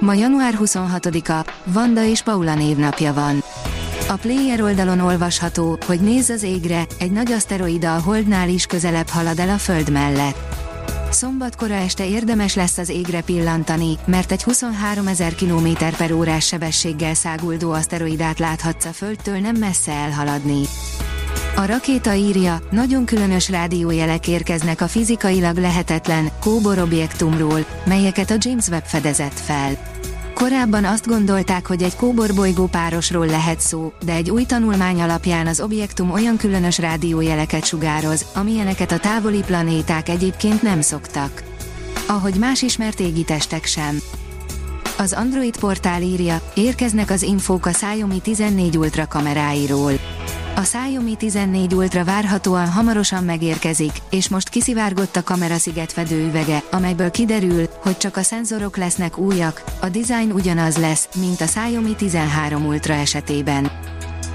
Ma január 26-a, Vanda és Paula névnapja van. A player oldalon olvasható, hogy nézz az égre, egy nagy aszteroida a Holdnál is közelebb halad el a Föld mellett. Szombatkora este érdemes lesz az égre pillantani, mert egy 23 ezer km per órás sebességgel száguldó aszteroidát láthatsz a Földtől nem messze elhaladni. A rakéta írja, nagyon különös rádiójelek érkeznek a fizikailag lehetetlen, kóbor objektumról, melyeket a James Webb fedezett fel. Korábban azt gondolták, hogy egy kóborbolygó párosról lehet szó, de egy új tanulmány alapján az objektum olyan különös rádiójeleket sugároz, amilyeneket a távoli planéták egyébként nem szoktak. Ahogy más ismert égitestek sem. Az Android portál írja, érkeznek az infók a Xiaomi 14 Ultra kameráiról. A Xiaomi 14 Ultra várhatóan hamarosan megérkezik, és most kiszivárgott a kamerasziget fedőüvege, amelyből kiderül, hogy csak a szenzorok lesznek újak, a design ugyanaz lesz, mint a Xiaomi 13 Ultra esetében.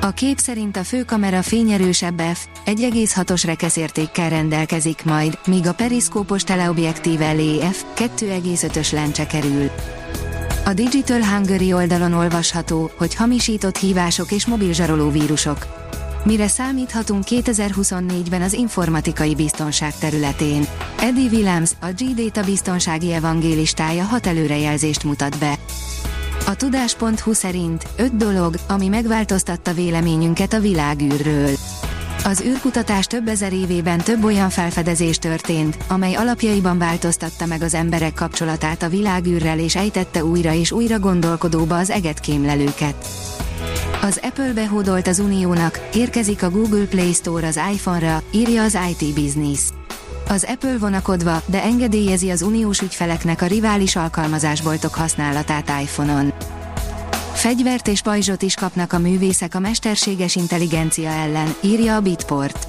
A kép szerint a főkamera fényerősebb f 1,6-os rekeszértékkel rendelkezik majd, míg a periszkópos teleobjektív elé f 2,5-ös lencse kerül. A Digital Hungary oldalon olvasható, hogy hamisított hívások és mobilzsaroló vírusok. Mire számíthatunk 2024-ben az informatikai biztonság területén? Eddie Williams, a G-Data biztonsági evangélistája hat előrejelzést mutat be. A tudás.hu szerint 5 dolog, ami megváltoztatta véleményünket a világűrről. Az űrkutatás több ezer évében több olyan felfedezés történt, amely alapjaiban változtatta meg az emberek kapcsolatát a világűrrel és ejtette újra és újra gondolkodóba az eget kémlelőket. Az Apple behódolt az Uniónak, érkezik a Google Play Store az iPhone-ra, írja az IT Business. Az Apple vonakodva, de engedélyezi az uniós ügyfeleknek a rivális alkalmazásboltok használatát iPhone-on. Fegyvert és pajzsot is kapnak a művészek a mesterséges intelligencia ellen, írja a Bitport.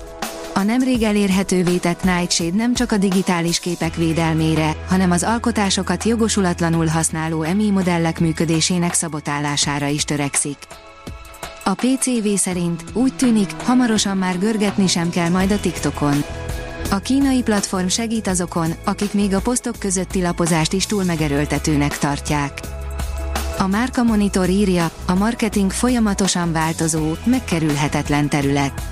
A nemrég elérhetővé tett Nightshade nem csak a digitális képek védelmére, hanem az alkotásokat jogosulatlanul használó EMI modellek működésének szabotálására is törekszik. A PCV szerint úgy tűnik, hamarosan már görgetni sem kell majd a TikTokon. A kínai platform segít azokon, akik még a posztok közötti lapozást is túl megerőltetőnek tartják. A Márka Monitor írja, a marketing folyamatosan változó, megkerülhetetlen terület.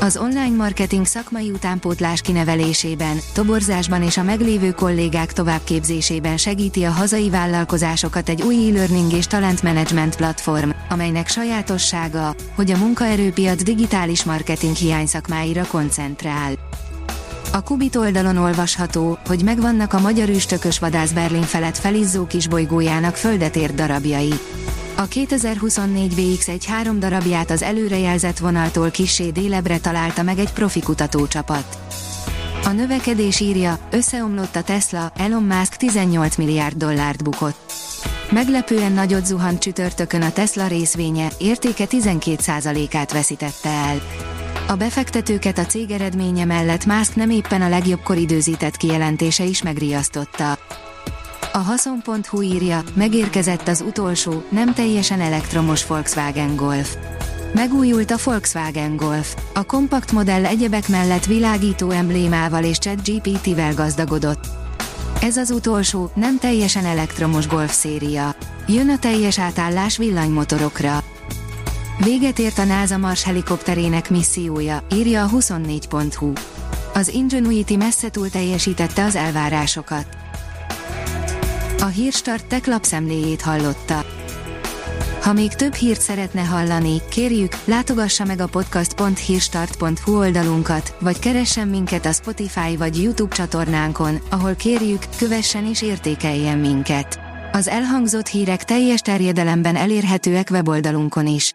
Az online marketing szakmai utánpótlás kinevelésében, toborzásban és a meglévő kollégák továbbképzésében segíti a hazai vállalkozásokat egy új e-learning és talentmanagement platform, amelynek sajátossága, hogy a munkaerőpiac digitális marketing hiányszakmáira koncentrál. A Kubit oldalon olvasható, hogy megvannak a magyar üstökös vadász Berlin felett felizzó kisbolygójának földet ért darabjai. A 2024 VX1 három darabját az előrejelzett vonaltól kissé délebre találta meg egy profi kutatócsapat. A növekedés írja, összeomlott a Tesla, Elon Musk 18 milliárd dollárt bukott. Meglepően nagyot zuhant csütörtökön a Tesla részvénye, értéke 12%-át veszítette el. A befektetőket a cég eredménye mellett Musk nem éppen a legjobbkor időzített kijelentése is megriasztotta. A Haszon.hu írja, megérkezett az utolsó, nem teljesen elektromos Volkswagen Golf. Megújult a Volkswagen Golf. A kompakt modell egyebek mellett világító emblémával és ChatGPT-vel gazdagodott. Ez az utolsó, nem teljesen elektromos Golf széria. Jön a teljes átállás villanymotorokra. Véget ért a NASA Mars helikopterének missziója, írja a 24.hu. Az Ingenuity messze túl teljesítette az elvárásokat. A Hírstart tech lapszemléjét hallotta. Ha még több hírt szeretne hallani, kérjük, látogassa meg a podcast.hírstart.hu oldalunkat, vagy keressen minket a Spotify vagy YouTube csatornánkon, ahol kérjük, kövessen és értékeljen minket. Az elhangzott hírek teljes terjedelemben elérhetőek weboldalunkon is.